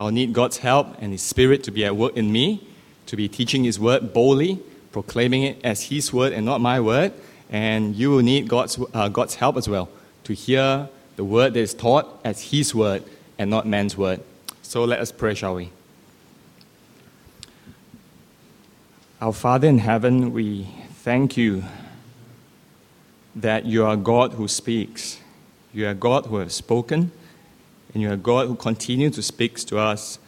I'll need God's help and His Spirit to be at work in me, to be teaching His word boldly, proclaiming it as His word and not my word. And you will need God's, uh, God's help as well to hear the word that is taught as His word and not man's word. So let us pray, shall we? Our Father in heaven, we thank you that you are God who speaks. You are God who has spoken, and you are God who continues to speak to us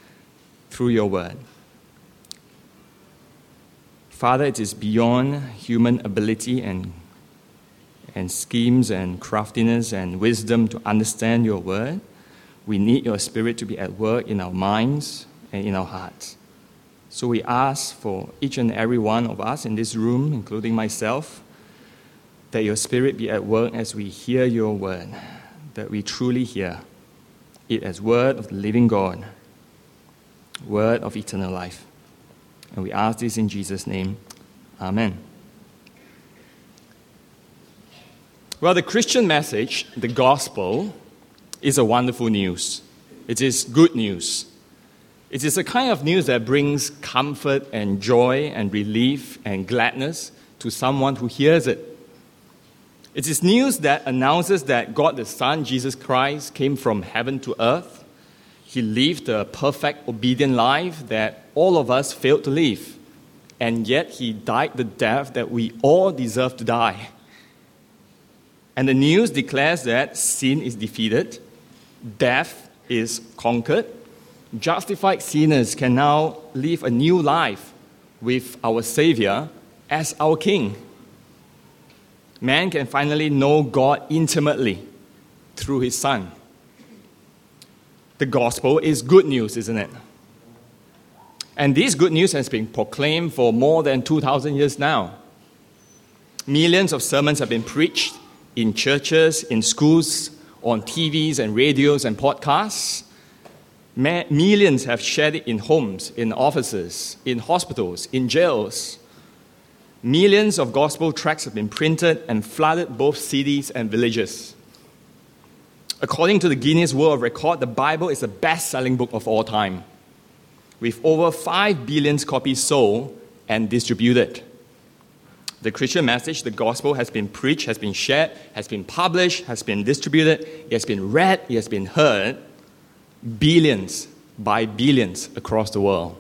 through your word. Father, it is beyond human ability and, and schemes and craftiness and wisdom to understand your word. We need your spirit to be at work in our minds and in our hearts. So we ask for each and every one of us in this room, including myself, that your spirit be at work as we hear your word, that we truly hear it as word of the living God, word of eternal life. And we ask this in Jesus' name. Amen. Well, the Christian message, the gospel, is a wonderful news. It is good news. It is a kind of news that brings comfort and joy and relief and gladness to someone who hears it. It is news that announces that God the Son, Jesus Christ, came from heaven to earth. He lived a perfect, obedient life that all of us failed to live. And yet, He died the death that we all deserve to die. And the news declares that sin is defeated, death is conquered, justified sinners can now live a new life with our Savior as our King man can finally know God intimately through his Son. The gospel is good news, isn't it? And this good news has been proclaimed for more than 2,000 years now. Millions of sermons have been preached in churches, in schools, on TVs and radios and podcasts. millions have shared it in homes, in offices, in hospitals, in jails. Millions of gospel tracts have been printed and flooded both cities and villages. According to the Guinness World Record, the Bible is the best selling book of all time, with over 5 billion copies sold and distributed. The Christian message, the gospel, has been preached, has been shared, has been published, has been distributed, it has been read, it has been heard billions by billions across the world.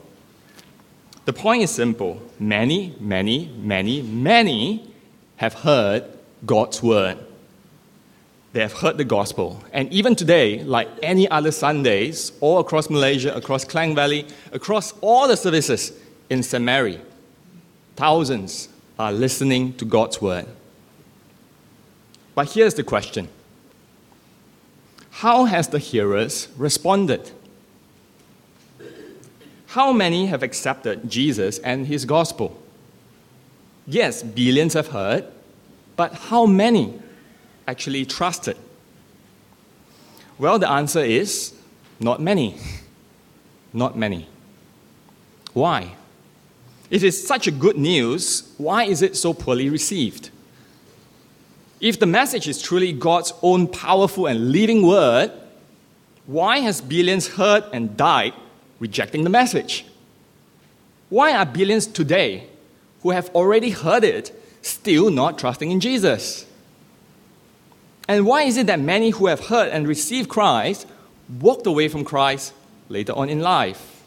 The point is simple many, many, many, many have heard God's word. They have heard the gospel. And even today, like any other Sundays, all across Malaysia, across Klang Valley, across all the services in St. Mary, thousands are listening to God's word. But here's the question How has the hearers responded? How many have accepted Jesus and his gospel? Yes, billions have heard, but how many actually trusted? Well, the answer is not many. Not many. Why? It is such a good news, why is it so poorly received? If the message is truly God's own powerful and living word, why has billions heard and died rejecting the message? Why are billions today who have already heard it still not trusting in Jesus? And why is it that many who have heard and received Christ walked away from Christ later on in life?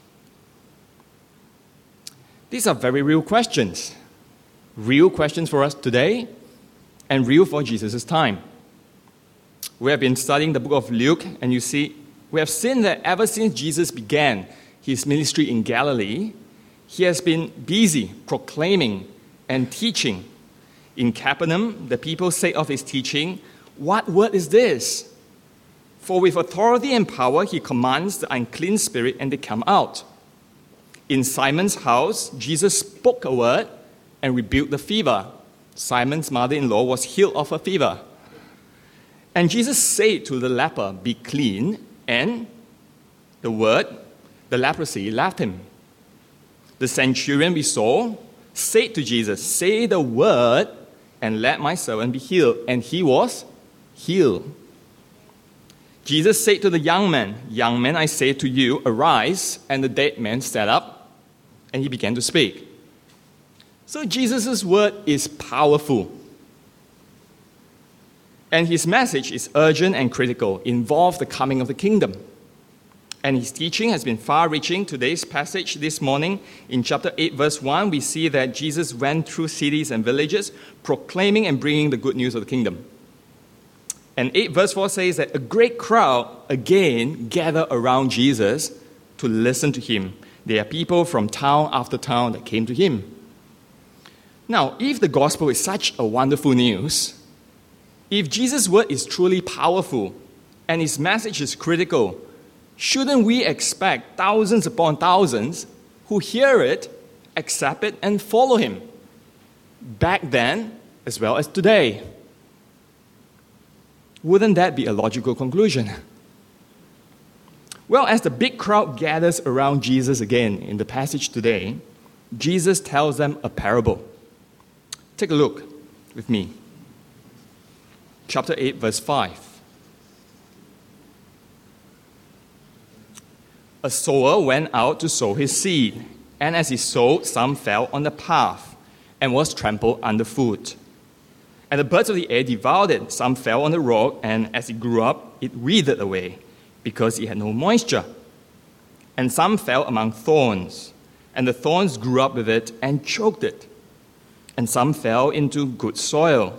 These are very real questions. Real questions for us today and real for Jesus' time. We have been studying the book of Luke, and you see, we have seen that ever since Jesus began his ministry in Galilee, he has been busy proclaiming and teaching. In Capernaum, the people say of his teaching, What word is this? For with authority and power he commands the unclean spirit and they come out. In Simon's house, Jesus spoke a word and rebuked the fever. Simon's mother in law was healed of a fever. And Jesus said to the leper, Be clean, and the word the leprosy left him. The centurion we saw said to Jesus, Say the word and let my servant be healed. And he was healed. Jesus said to the young man, Young man, I say to you, arise. And the dead man sat up and he began to speak. So Jesus' word is powerful. And his message is urgent and critical, involve the coming of the kingdom. And his teaching has been far reaching. Today's passage this morning in chapter 8, verse 1, we see that Jesus went through cities and villages proclaiming and bringing the good news of the kingdom. And 8 verse 4 says that a great crowd again gathered around Jesus to listen to him. There are people from town after town that came to him. Now, if the gospel is such a wonderful news, if Jesus' word is truly powerful and his message is critical, shouldn't we expect thousands upon thousands who hear it, accept it, and follow him? Back then as well as today. Wouldn't that be a logical conclusion? Well, as the big crowd gathers around Jesus again in the passage today, Jesus tells them a parable. Take a look with me. Chapter 8, verse 5. A sower went out to sow his seed, and as he sowed, some fell on the path and was trampled underfoot. And the birds of the air devoured it. Some fell on the rock, and as it grew up, it withered away because it had no moisture. And some fell among thorns, and the thorns grew up with it and choked it. And some fell into good soil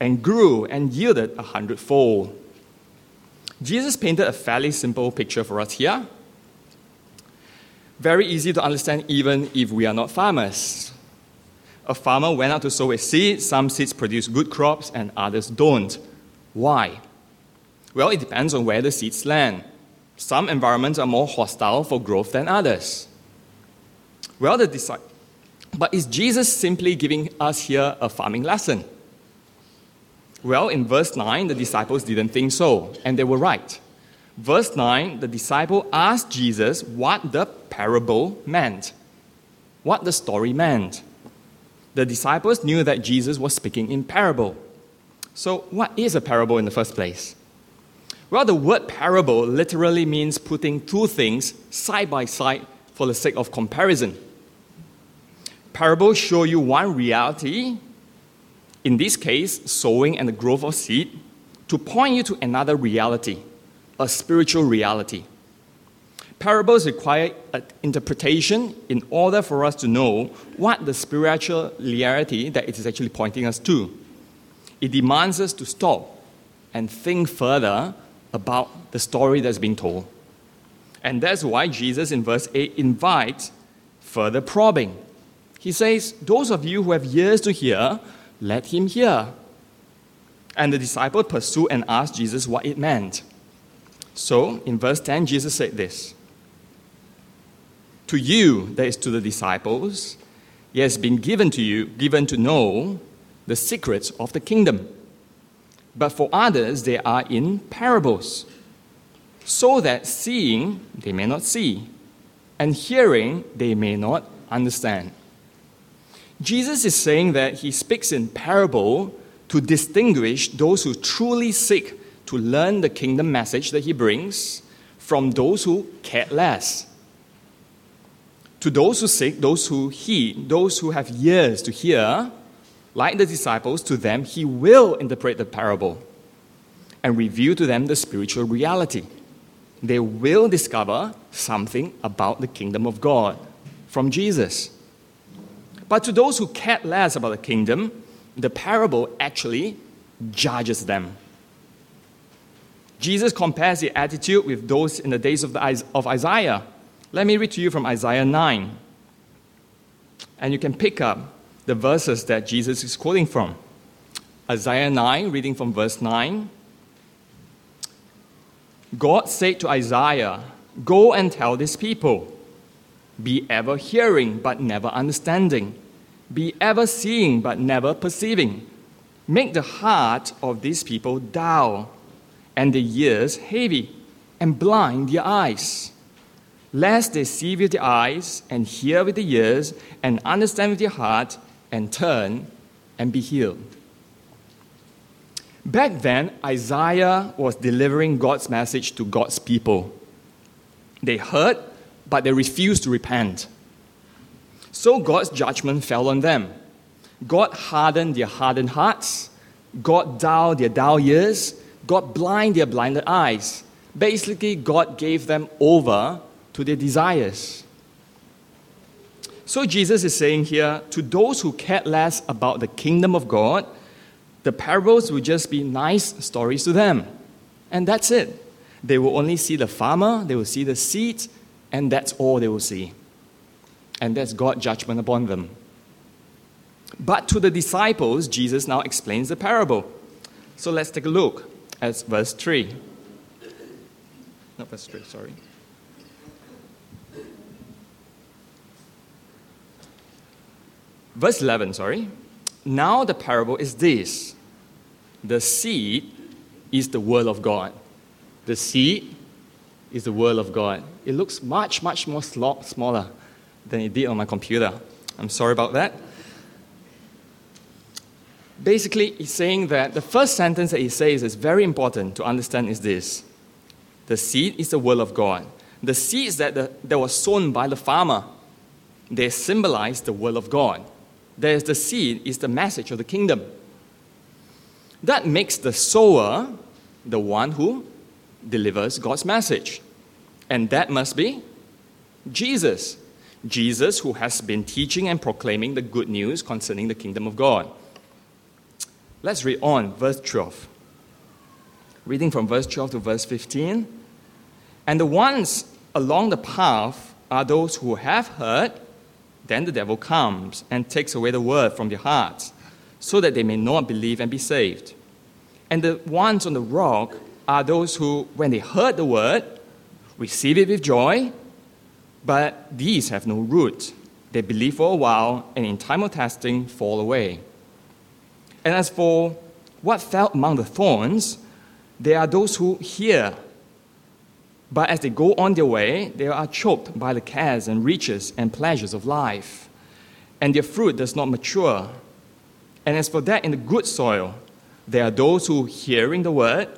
and grew and yielded a hundredfold. Jesus painted a fairly simple picture for us here. Very easy to understand, even if we are not farmers. A farmer went out to sow a seed. Some seeds produce good crops and others don't. Why? Well, it depends on where the seeds land. Some environments are more hostile for growth than others. Well, the but is Jesus simply giving us here a farming lesson? Well, in verse 9, the disciples didn't think so, and they were right. Verse 9, the disciple asked Jesus what the parable meant, what the story meant. The disciples knew that Jesus was speaking in parable. So, what is a parable in the first place? Well, the word parable literally means putting two things side by side for the sake of comparison. Parables show you one reality in this case, sowing and the growth of seed, to point you to another reality, a spiritual reality. Parables require interpretation in order for us to know what the spiritual reality that it is actually pointing us to. It demands us to stop and think further about the story that's being told. And that's why Jesus in verse 8 invites further probing. He says, Those of you who have ears to hear, let him hear. And the disciple pursued and asked Jesus what it meant. So, in verse 10, Jesus said this To you, that is to the disciples, it has been given to you, given to know the secrets of the kingdom. But for others, they are in parables, so that seeing they may not see, and hearing they may not understand. Jesus is saying that he speaks in parable to distinguish those who truly seek to learn the kingdom message that he brings from those who care less. To those who seek, those who heed, those who have ears to hear, like the disciples, to them he will interpret the parable and reveal to them the spiritual reality. They will discover something about the kingdom of God from Jesus. But to those who care less about the kingdom, the parable actually judges them. Jesus compares the attitude with those in the days of, the, of Isaiah. Let me read to you from Isaiah 9. And you can pick up the verses that Jesus is quoting from. Isaiah 9, reading from verse 9. God said to Isaiah, Go and tell this people, be ever hearing but never understanding be ever seeing but never perceiving. Make the heart of these people dull, and the ears heavy, and blind their eyes, lest they see with their eyes, and hear with their ears, and understand with their heart, and turn and be healed. Back then, Isaiah was delivering God's message to God's people. They heard, but they refused to repent. So God's judgment fell on them. God hardened their hardened hearts, God dulled their dull ears, God blind their blinded eyes. Basically, God gave them over to their desires. So Jesus is saying here to those who care less about the kingdom of God, the parables will just be nice stories to them. And that's it. They will only see the farmer, they will see the seed, and that's all they will see. And that's God's judgment upon them. But to the disciples, Jesus now explains the parable. So let's take a look at verse 3. Not verse 3, sorry. Verse 11, sorry. Now the parable is this the seed is the word of God. The seed is the word of God. It looks much, much more smaller than it did on my computer. I'm sorry about that. Basically, he's saying that the first sentence that he says is very important to understand is this The seed is the will of God. The seeds that, the, that was sown by the farmer, they symbolize the will of God. There's the seed is the message of the kingdom. That makes the sower the one who delivers God's message. And that must be Jesus. Jesus, who has been teaching and proclaiming the good news concerning the kingdom of God. Let's read on, verse 12. Reading from verse 12 to verse 15. And the ones along the path are those who have heard then the devil comes and takes away the word from their hearts, so that they may not believe and be saved. And the ones on the rock are those who, when they heard the word, receive it with joy, but these have no root. They believe for a while, and in time of testing, fall away. And as for what fell among the thorns, there are those who hear but as they go on their way, they are choked by the cares and riches and pleasures of life, and their fruit does not mature. And as for that in the good soil, there are those who, hearing the word,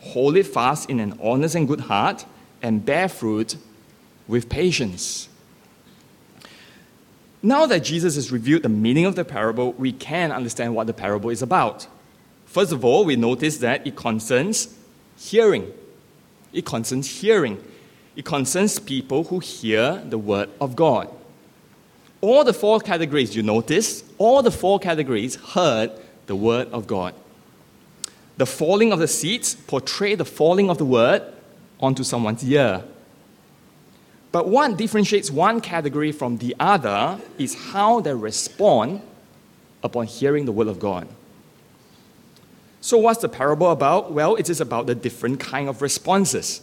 hold it fast in an honest and good heart, and bear fruit with patience. Now that Jesus has revealed the meaning of the parable, we can understand what the parable is about. First of all, we notice that it concerns hearing. It concerns hearing. It concerns people who hear the word of God. All the four categories you notice, all the four categories heard the word of God. The falling of the seeds portray the falling of the word onto someone's ear. But what differentiates one category from the other is how they respond upon hearing the word of God. So, what's the parable about? Well, it is about the different kind of responses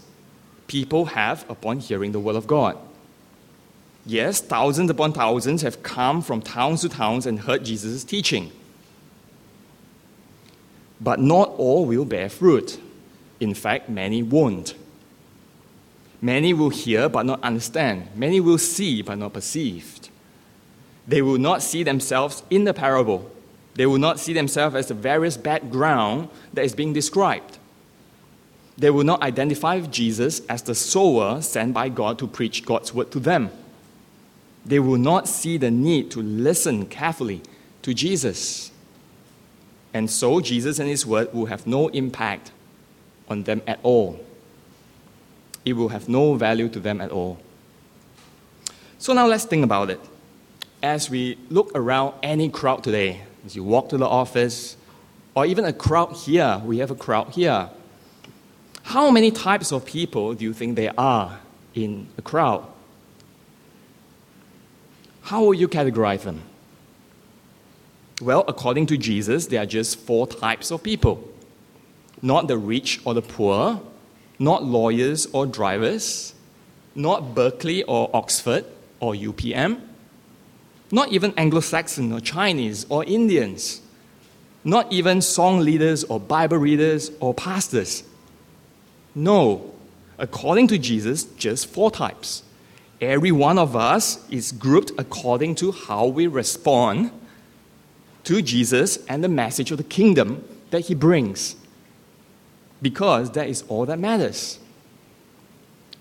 people have upon hearing the word of God. Yes, thousands upon thousands have come from towns to towns and heard Jesus' teaching. But not all will bear fruit. In fact, many won't. Many will hear but not understand. Many will see but not perceive. They will not see themselves in the parable they will not see themselves as the various background that is being described. They will not identify Jesus as the sower sent by God to preach God's word to them. They will not see the need to listen carefully to Jesus. And so, Jesus and His word will have no impact on them at all. It will have no value to them at all. So, now let's think about it. As we look around any crowd today, as you walk to the office, or even a crowd here, we have a crowd here. How many types of people do you think there are in a crowd? How will you categorize them? Well, according to Jesus, there are just four types of people not the rich or the poor, not lawyers or drivers, not Berkeley or Oxford or UPM, not even Anglo Saxon or Chinese or Indians. Not even song leaders or Bible readers or pastors. No. According to Jesus, just four types. Every one of us is grouped according to how we respond to Jesus and the message of the kingdom that he brings. Because that is all that matters.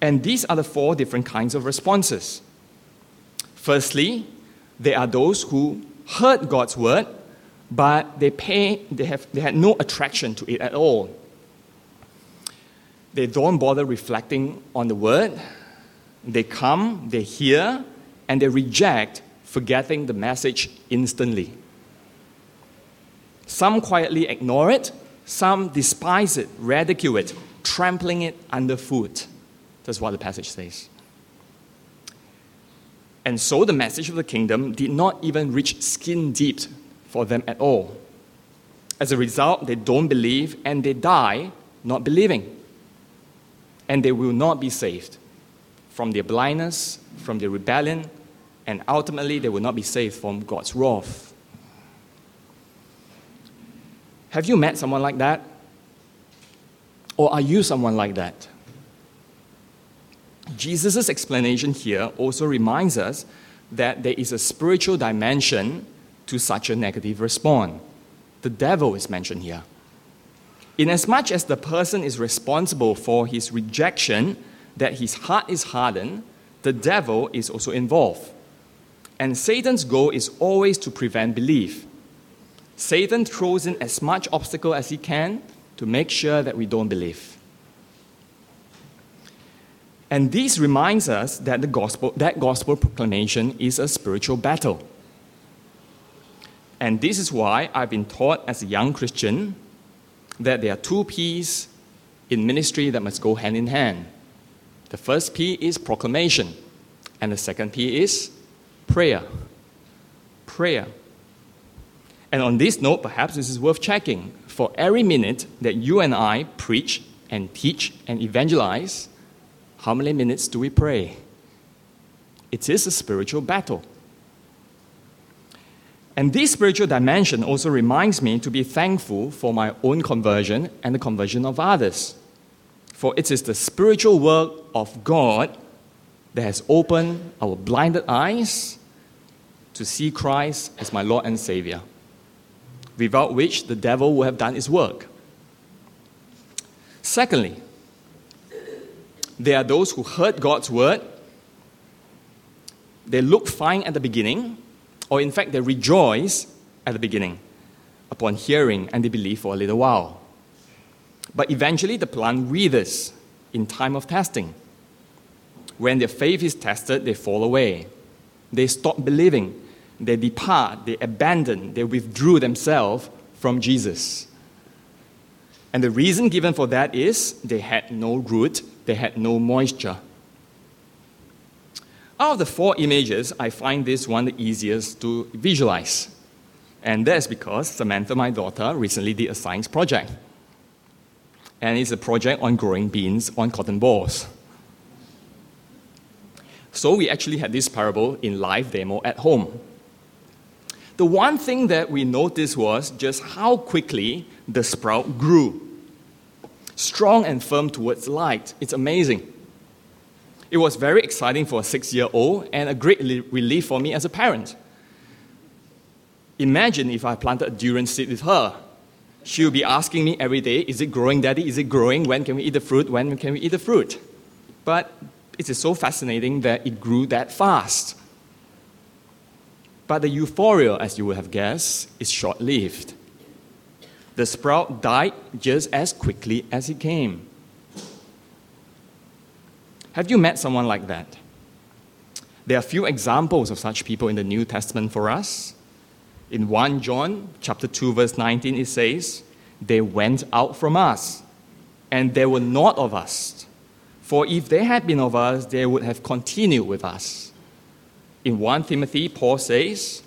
And these are the four different kinds of responses. Firstly, there are those who heard God's word, but they, pay, they, have, they had no attraction to it at all. They don't bother reflecting on the word. They come, they hear, and they reject, forgetting the message instantly. Some quietly ignore it, some despise it, ridicule it, trampling it underfoot. That's what the passage says. And so the message of the kingdom did not even reach skin deep for them at all. As a result, they don't believe and they die not believing. And they will not be saved from their blindness, from their rebellion, and ultimately they will not be saved from God's wrath. Have you met someone like that? Or are you someone like that? Jesus' explanation here also reminds us that there is a spiritual dimension to such a negative response. The devil is mentioned here. Inasmuch as the person is responsible for his rejection, that his heart is hardened, the devil is also involved. And Satan's goal is always to prevent belief. Satan throws in as much obstacle as he can to make sure that we don't believe. And this reminds us that the gospel, that gospel proclamation is a spiritual battle. And this is why I've been taught as a young Christian that there are two P's in ministry that must go hand in hand. The first P is proclamation, and the second P is prayer. Prayer. And on this note, perhaps this is worth checking. For every minute that you and I preach and teach and evangelize, how many minutes do we pray? It is a spiritual battle. And this spiritual dimension also reminds me to be thankful for my own conversion and the conversion of others. For it is the spiritual work of God that has opened our blinded eyes to see Christ as my Lord and Savior without which the devil would have done his work. Secondly, there are those who heard God's word, they look fine at the beginning, or in fact, they rejoice at the beginning upon hearing and they believe for a little while. But eventually, the plant withers in time of testing. When their faith is tested, they fall away. They stop believing they depart, they abandon, they withdrew themselves from Jesus. And the reason given for that is they had no root, they had no moisture. Out of the four images, I find this one the easiest to visualize. And that's because Samantha, my daughter, recently did a science project. And it's a project on growing beans on cotton balls. So we actually had this parable in live demo at home. The one thing that we noticed was just how quickly the sprout grew. Strong and firm towards light. It's amazing. It was very exciting for a six year old and a great relief for me as a parent. Imagine if I planted a durian seed with her. She would be asking me every day, Is it growing, Daddy? Is it growing? When can we eat the fruit? When can we eat the fruit? But it is so fascinating that it grew that fast. But the euphoria, as you would have guessed, is short lived. The sprout died just as quickly as it came. Have you met someone like that? There are few examples of such people in the New Testament for us. In 1 John chapter 2 verse 19 it says, "They went out from us, and they were not of us. For if they had been of us, they would have continued with us." In 1 Timothy, Paul says,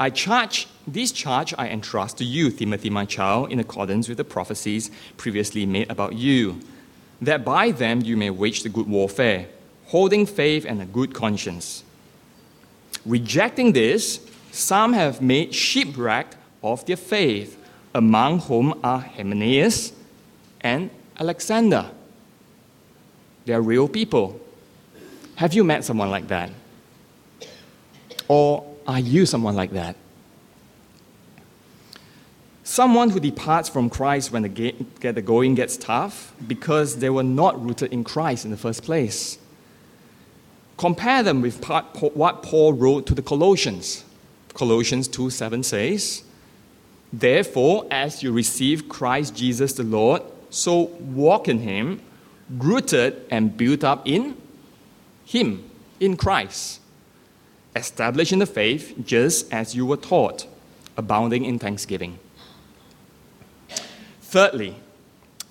I charge, this charge I entrust to you, Timothy, my child, in accordance with the prophecies previously made about you, that by them you may wage the good warfare, holding faith and a good conscience. Rejecting this, some have made shipwreck of their faith, among whom are Hymenaeus and Alexander. They are real people. Have you met someone like that? Or are you someone like that? Someone who departs from Christ when the, going gets tough because they were not rooted in Christ in the first place. Compare them with what Paul wrote to the Colossians. Colossians 2 7 says, Therefore, as you receive Christ Jesus the Lord, so walk in him, rooted and built up in him, in Christ, established in the faith just as you were taught, abounding in thanksgiving. Thirdly,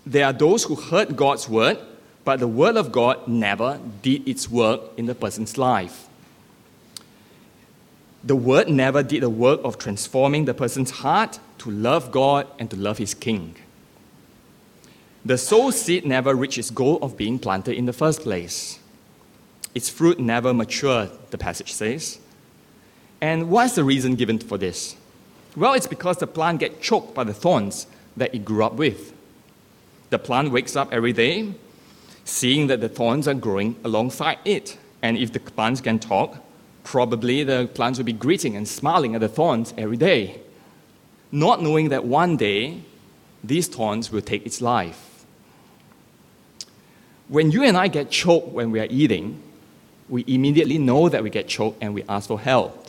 there are those who heard God's word, but the word of God never did its work in the person's life. The word never did the work of transforming the person's heart to love God and to love his king. The soul seed never reached its goal of being planted in the first place. Its fruit never matured, the passage says. And what's the reason given for this? Well, it's because the plant gets choked by the thorns that it grew up with. The plant wakes up every day seeing that the thorns are growing alongside it. And if the plants can talk, probably the plants will be greeting and smiling at the thorns every day, not knowing that one day these thorns will take its life. When you and I get choked when we are eating, we immediately know that we get choked and we ask for help.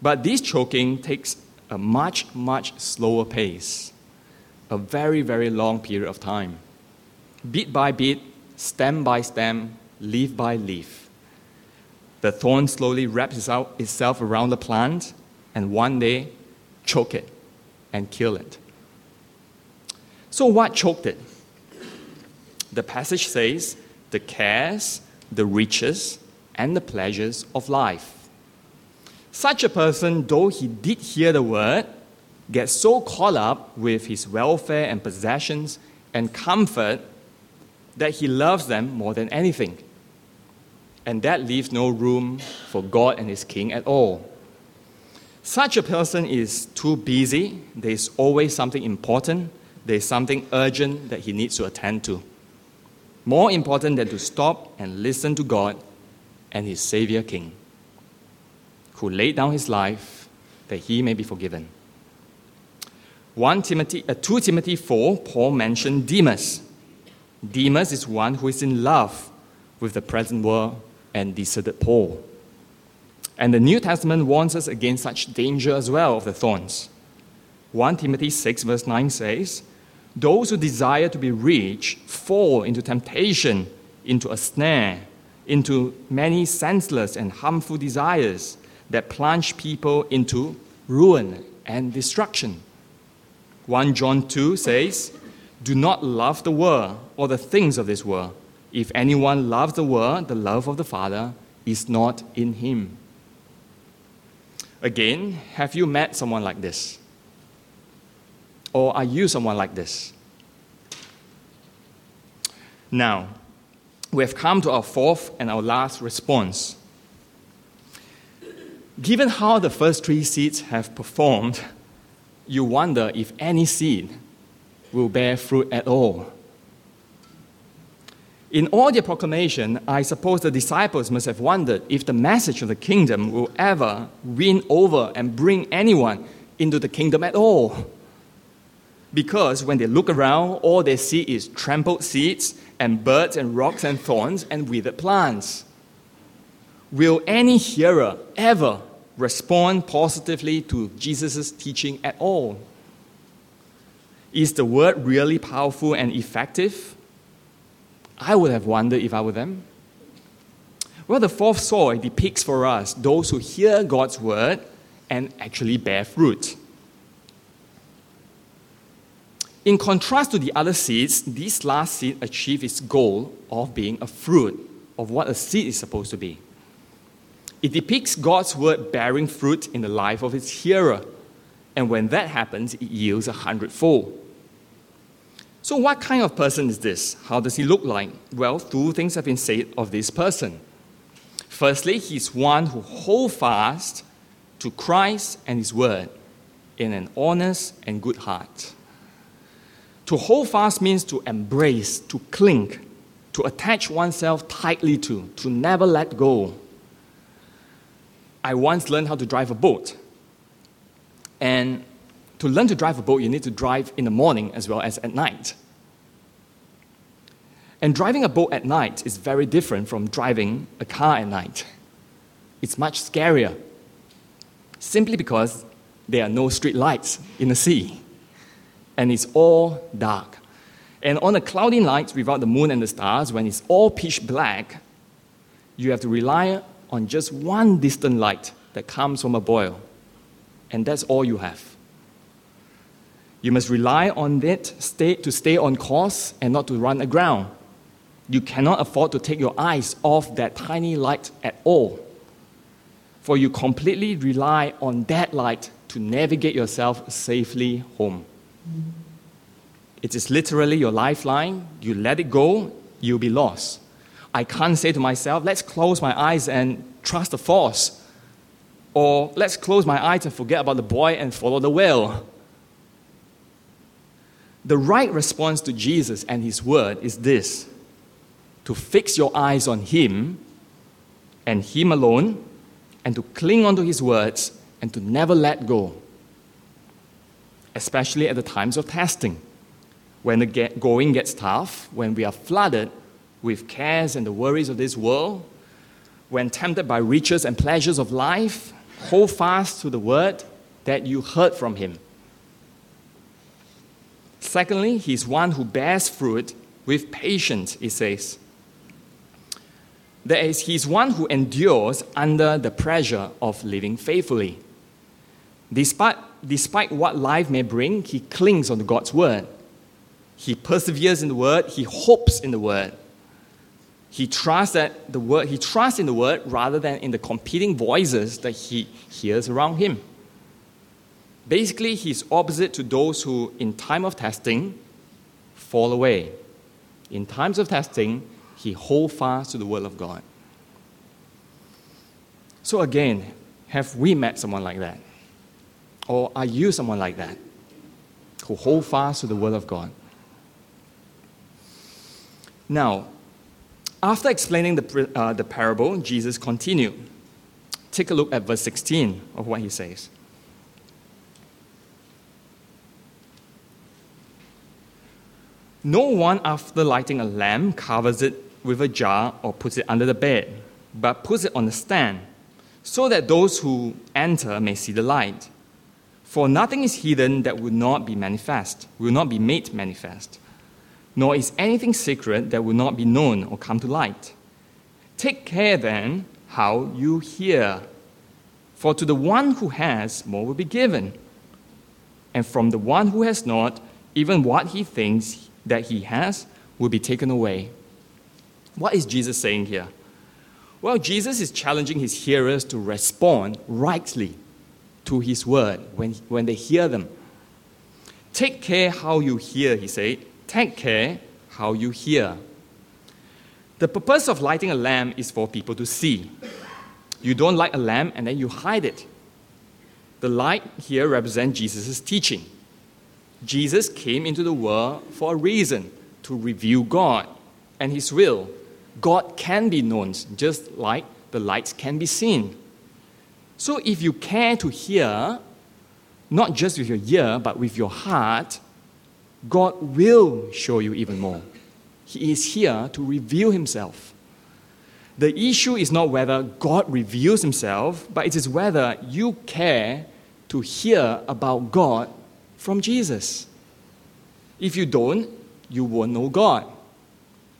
But this choking takes a much, much slower pace, a very, very long period of time. Bit by bit, stem by stem, leaf by leaf the thorn slowly wraps itself around the plant and one day choke it and kill it. So, what choked it? The passage says the cares, the riches, and the pleasures of life. Such a person, though he did hear the word, gets so caught up with his welfare and possessions and comfort that he loves them more than anything and that leaves no room for God and His King at all. Such a person is too busy, there's always something important, there's something urgent that he needs to attend to. More important than to stop and listen to God and His Savior King, who laid down His life that he may be forgiven. 1 Timothy, uh, 2 Timothy 4, Paul mentioned Demas. Demas is one who is in love with the present world and deserted Paul. And the New Testament warns us against such danger as well of the thorns. 1 Timothy 6, verse 9 says, Those who desire to be rich fall into temptation, into a snare, into many senseless and harmful desires that plunge people into ruin and destruction. 1 John 2 says, Do not love the world or the things of this world if anyone loves the world, the love of the Father is not in him. Again, have you met someone like this? Or are you someone like this? Now, we have come to our fourth and our last response. Given how the first three seeds have performed, you wonder if any seed will bear fruit at all. In all their proclamation, I suppose the disciples must have wondered if the message of the kingdom will ever win over and bring anyone into the kingdom at all. Because when they look around, all they see is trampled seeds and birds and rocks and thorns and withered plants. Will any hearer ever respond positively to Jesus' teaching at all? Is the word really powerful and effective? I would have wondered if I were them. Well, the fourth soil depicts for us those who hear God's word and actually bear fruit. In contrast to the other seeds, this last seed achieved its goal of being a fruit of what a seed is supposed to be. It depicts God's word bearing fruit in the life of its hearer, and when that happens, it yields a hundredfold. So, what kind of person is this? How does he look like? Well, two things have been said of this person. Firstly, he's one who holds fast to Christ and his word in an honest and good heart. To hold fast means to embrace, to cling, to attach oneself tightly to, to never let go. I once learned how to drive a boat. And To learn to drive a boat, you need to drive in the morning as well as at night. And driving a boat at night is very different from driving a car at night. It's much scarier, simply because there are no street lights in the sea, and it's all dark. And on a cloudy night without the moon and the stars, when it's all pitch black, you have to rely on just one distant light that comes from a buoy, and that's all you have. You must rely on stay, to stay on course and not to run aground. You cannot afford to take your eyes off that tiny light at all, for you completely rely on that light to navigate yourself safely home. It is literally your lifeline. You let it go, you'll be lost. I can't say to myself, let's close my eyes and trust the force. Or let's close my eyes and forget about the buoy and follow the whale. The right response to Jesus and his word is this to fix your eyes on him and him alone, and to cling onto his words and to never let go, especially at the times of testing. When the get going gets tough, when we are flooded with cares and the worries of this world, when tempted by riches and pleasures of life, hold fast to the word that you heard from him. Secondly, he's one who bears fruit with patience, it says. That is, he's one who endures under the pressure of living faithfully. Despite, despite what life may bring, he clings on to God's word. He perseveres in the word, he hopes in the word. He trusts that the word, he trusts in the word rather than in the competing voices that he hears around him. Basically, he's opposite to those who, in time of testing, fall away. In times of testing, he hold fast to the word of God. So again, have we met someone like that? Or are you someone like that? Who hold fast to the word of God? Now, after explaining the, uh, the parable, Jesus continued. Take a look at verse 16 of what he says. No one, after lighting a lamp, covers it with a jar or puts it under the bed, but puts it on a stand, so that those who enter may see the light. For nothing is hidden that will not be manifest, will not be made manifest, nor is anything secret that will not be known or come to light. Take care then how you hear. For to the one who has, more will be given. And from the one who has not, even what he thinks that he has will be taken away. What is Jesus saying here? Well, Jesus is challenging his hearers to respond rightly to his word when, when they hear them. Take care how you hear, he said. Take care how you hear. The purpose of lighting a lamp is for people to see. You don't light a lamp and then you hide it. The light here represents Jesus' teaching. Jesus came into the world for a reason to reveal God and His will. God can be known just like the lights can be seen. So if you care to hear, not just with your ear, but with your heart, God will show you even more. He is here to reveal Himself. The issue is not whether God reveals Himself, but it is whether you care to hear about God from Jesus. If you don't, you won't know God.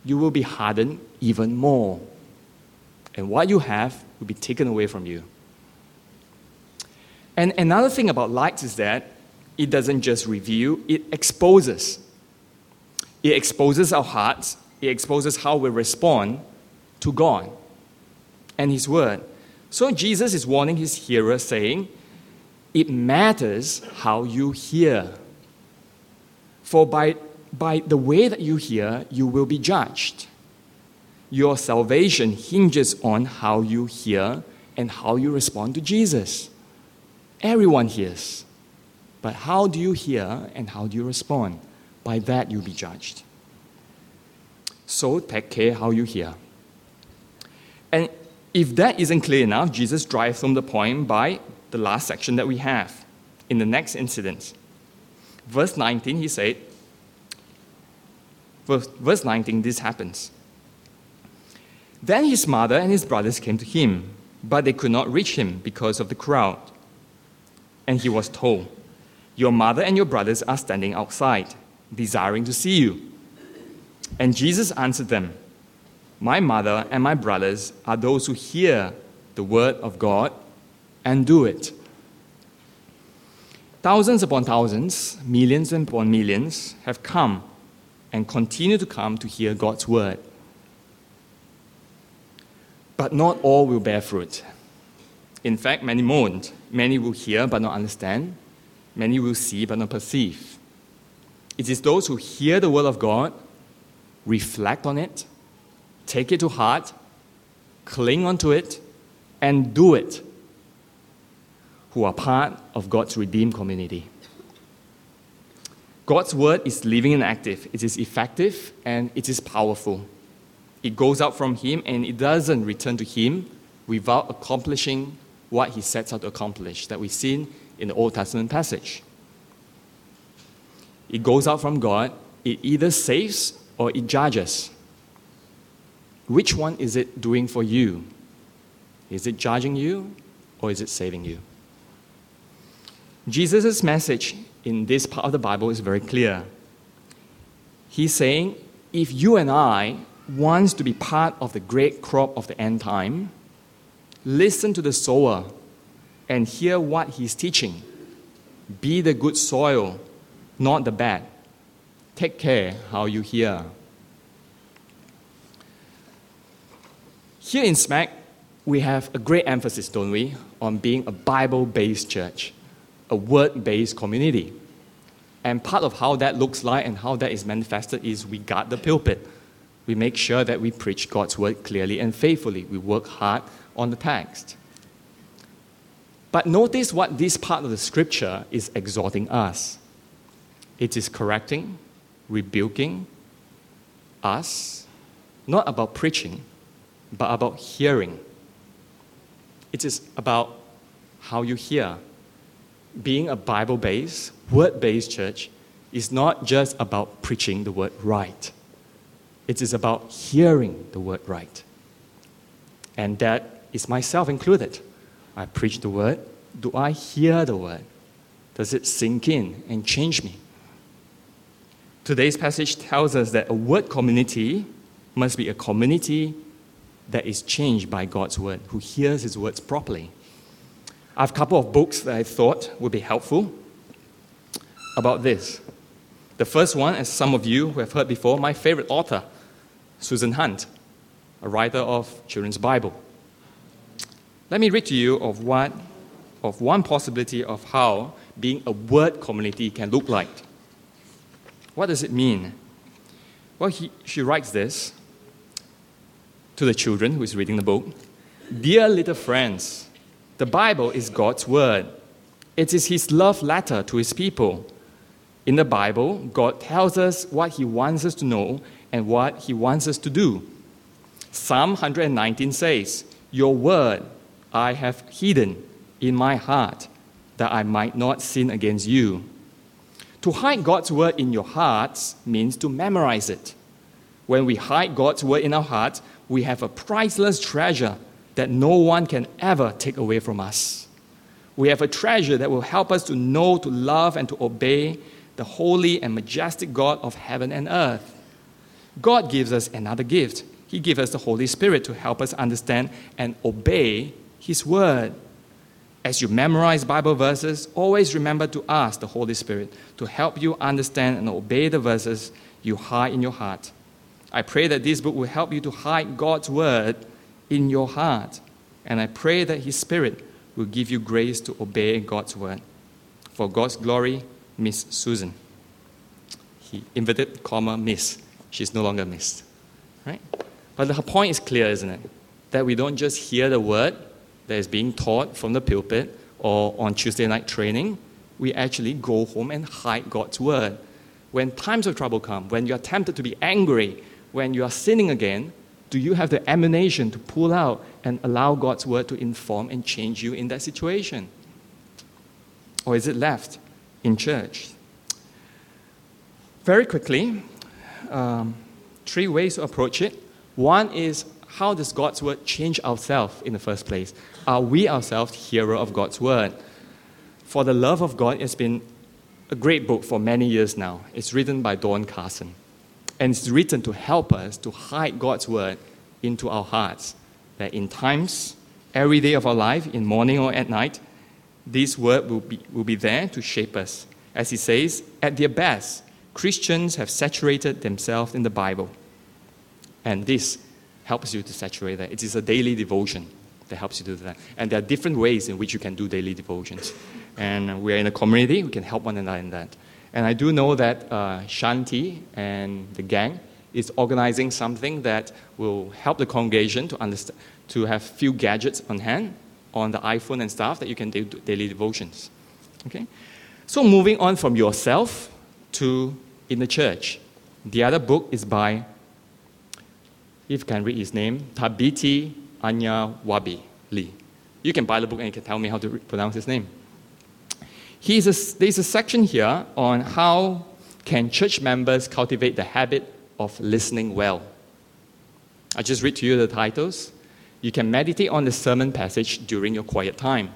You will be hardened even more. And what you have will be taken away from you. And another thing about light is that it doesn't just reveal, it exposes. It exposes our hearts, it exposes how we respond to God and His Word. So Jesus is warning his hearers, saying, it matters how you hear. For by, by the way that you hear, you will be judged. Your salvation hinges on how you hear and how you respond to Jesus. Everyone hears. But how do you hear and how do you respond? By that you'll be judged. So take care how you hear. And if that isn't clear enough, Jesus drives home the point by the last section that we have in the next incident. verse 19, he said, verse, verse 19, this happens. Then his mother and his brothers came to him, but they could not reach him because of the crowd. And he was told, Your mother and your brothers are standing outside, desiring to see you. And Jesus answered them, My mother and my brothers are those who hear the word of God and do it. Thousands upon thousands, millions upon millions have come and continue to come to hear God's word. But not all will bear fruit. In fact, many won't. Many will hear but not understand. Many will see but not perceive. It is those who hear the word of God, reflect on it, take it to heart, cling onto it, and do it who are part of God's redeemed community. God's word is living and active, it is effective, and it is powerful. It goes out from Him and it doesn't return to Him without accomplishing what He sets out to accomplish, that we've seen in the Old Testament passage. It goes out from God, it either saves or it judges. Which one is it doing for you? Is it judging you or is it saving you? Jesus' message in this part of the Bible is very clear. He's saying, if you and I want to be part of the great crop of the end time, listen to the sower and hear what he's teaching. Be the good soil, not the bad. Take care how you hear. Here in SMAC, we have a great emphasis, don't we, on being a Bible based church, a word based community. And part of how that looks like and how that is manifested is we guard the pulpit. We make sure that we preach God's word clearly and faithfully. We work hard on the text. But notice what this part of the scripture is exhorting us it is correcting, rebuking us, not about preaching, but about hearing. It is about how you hear. Being a Bible based, word based church is not just about preaching the word right, it is about hearing the word right. And that is myself included. I preach the word. Do I hear the word? Does it sink in and change me? Today's passage tells us that a word community must be a community that is changed by God's word, who hears his words properly. I have a couple of books that I thought would be helpful about this. The first one, as some of you who have heard before, my favorite author, Susan Hunt, a writer of children's Bible. Let me read to you of what of one possibility of how being a word community can look like. What does it mean? Well, he, she writes this to the children who is reading the book Dear little friends, the Bible is God's Word. It is His love letter to His people. In the Bible, God tells us what He wants us to know and what He wants us to do. Psalm 119 says, Your word I have hidden in my heart that I might not sin against you. To hide God's word in your hearts means to memorize it. When we hide God's word in our hearts, we have a priceless treasure that no one can ever take away from us. We have a treasure that will help us to know, to love, and to obey the holy and majestic God of heaven and earth. God gives us another gift. He gives us the Holy Spirit to help us understand and obey His Word. As you memorize Bible verses, always remember to ask the Holy Spirit to help you understand and obey the verses you hide in your heart. I pray that this book will help you to hide God's word in your heart. And I pray that His Spirit will give you grace to obey God's word. For God's glory, Miss Susan. He inverted comma Miss. She's no longer Miss. Right? But her point is clear, isn't it? That we don't just hear the word that is being taught from the pulpit or on Tuesday night training. We actually go home and hide God's word. When times of trouble come, when you are tempted to be angry, when you are sinning again, do you have the ammunition to pull out and allow God's word to inform and change you in that situation? Or is it left in church? Very quickly, um, three ways to approach it. One is how does God's word change ourselves in the first place? Are we ourselves hearer of God's word? For the Love of God has been a great book for many years now. It's written by Don Carson. And it's written to help us to hide God's word into our hearts. That in times, every day of our life, in morning or at night, this word will be, will be there to shape us. As he says, at their best, Christians have saturated themselves in the Bible. And this helps you to saturate that. It is a daily devotion that helps you do that. And there are different ways in which you can do daily devotions. And we're in a community, we can help one another in that. And I do know that uh, Shanti and the gang is organizing something that will help the congregation to understand, to have few gadgets on hand on the iPhone and stuff that you can do daily devotions. Okay? So moving on from yourself to in the church. The other book is by, if you can read his name, Thabiti Anya Wabi Lee. You can buy the book and you can tell me how to pronounce his name. He's a, there's a section here on how can church members cultivate the habit of listening well. I just read to you the titles. You can meditate on the sermon passage during your quiet time.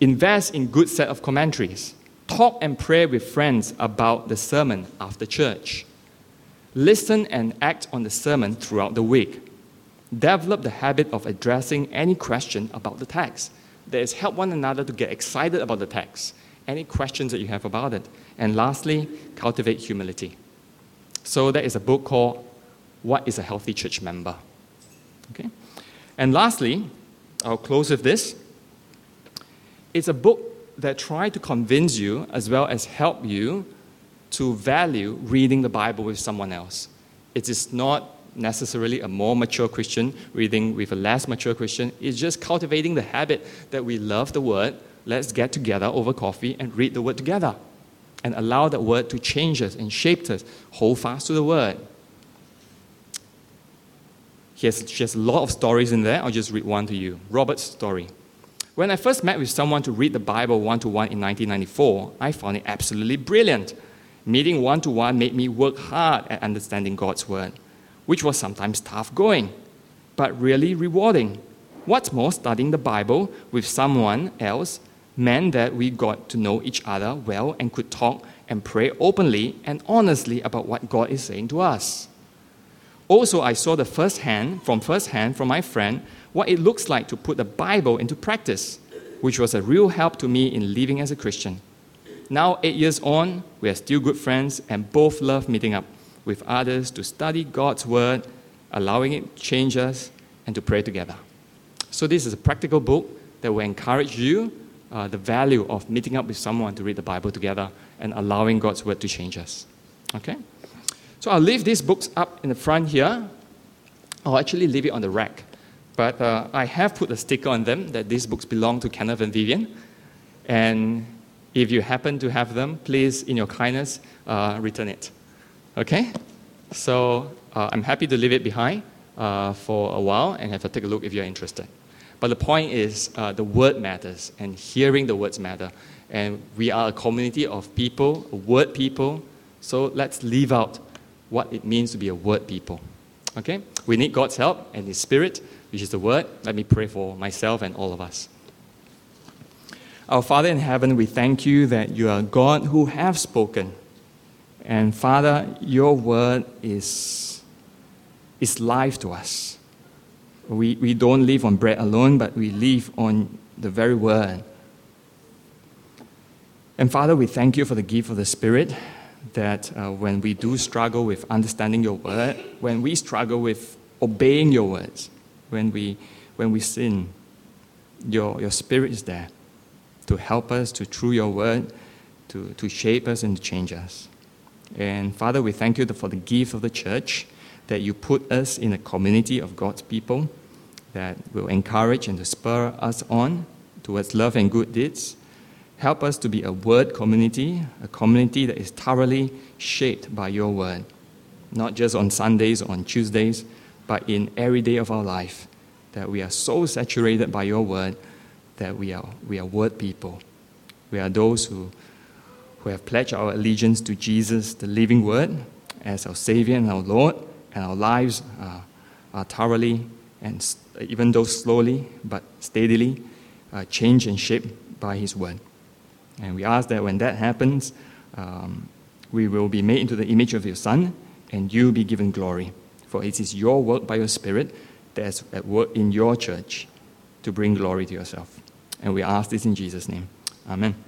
Invest in good set of commentaries. Talk and pray with friends about the sermon after church. Listen and act on the sermon throughout the week. Develop the habit of addressing any question about the text. That is, help one another to get excited about the text. Any questions that you have about it. And lastly, cultivate humility. So, there is a book called What is a Healthy Church Member? Okay? And lastly, I'll close with this. It's a book that tries to convince you as well as help you to value reading the Bible with someone else. It is not necessarily a more mature Christian reading with a less mature Christian. It's just cultivating the habit that we love the Word. Let's get together over coffee and read the Word together and allow that Word to change us and shape us. Hold fast to the Word. He has, she has a lot of stories in there. I'll just read one to you. Robert's story. When I first met with someone to read the Bible one to one in 1994, I found it absolutely brilliant. Meeting one to one made me work hard at understanding God's Word, which was sometimes tough going, but really rewarding. What's more, studying the Bible with someone else meant that we got to know each other well and could talk and pray openly and honestly about what God is saying to us. Also, I saw the first hand, from first hand from my friend, what it looks like to put the Bible into practice, which was a real help to me in living as a Christian. Now, eight years on, we are still good friends and both love meeting up with others to study God's Word, allowing it to change us, and to pray together. So, this is a practical book that will encourage you uh, the value of meeting up with someone to read the Bible together and allowing God's Word to change us. Okay? So I'll leave these books up in the front here. I'll actually leave it on the rack. But uh, I have put a sticker on them that these books belong to Kenneth and Vivian. And if you happen to have them, please, in your kindness, uh, return it. Okay? So uh, I'm happy to leave it behind uh, for a while and have a take a look if you're interested. But the point is, uh, the word matters, and hearing the words matter. And we are a community of people, word people. So let's leave out what it means to be a word people. Okay? We need God's help and His Spirit, which is the word. Let me pray for myself and all of us. Our Father in heaven, we thank you that you are God who have spoken. And Father, your word is, is life to us. We, we don't live on bread alone, but we live on the very word. And Father, we thank you for the gift of the Spirit that uh, when we do struggle with understanding your word, when we struggle with obeying your words, when we, when we sin, your, your spirit is there to help us to through your word to, to shape us and to change us. And Father, we thank you for the gift of the church that you put us in a community of God's people that will encourage and to spur us on towards love and good deeds Help us to be a word community, a community that is thoroughly shaped by your word, not just on Sundays or on Tuesdays, but in every day of our life. That we are so saturated by your word that we are, we are word people. We are those who, who have pledged our allegiance to Jesus, the living Word, as our Savior and our Lord, and our lives uh, are thoroughly and even though slowly but steadily uh, changed and shaped by His Word. And we ask that when that happens, um, we will be made into the image of your Son, and you be given glory. For it is your work by your Spirit that is at work in your church to bring glory to yourself. And we ask this in Jesus' name. Amen.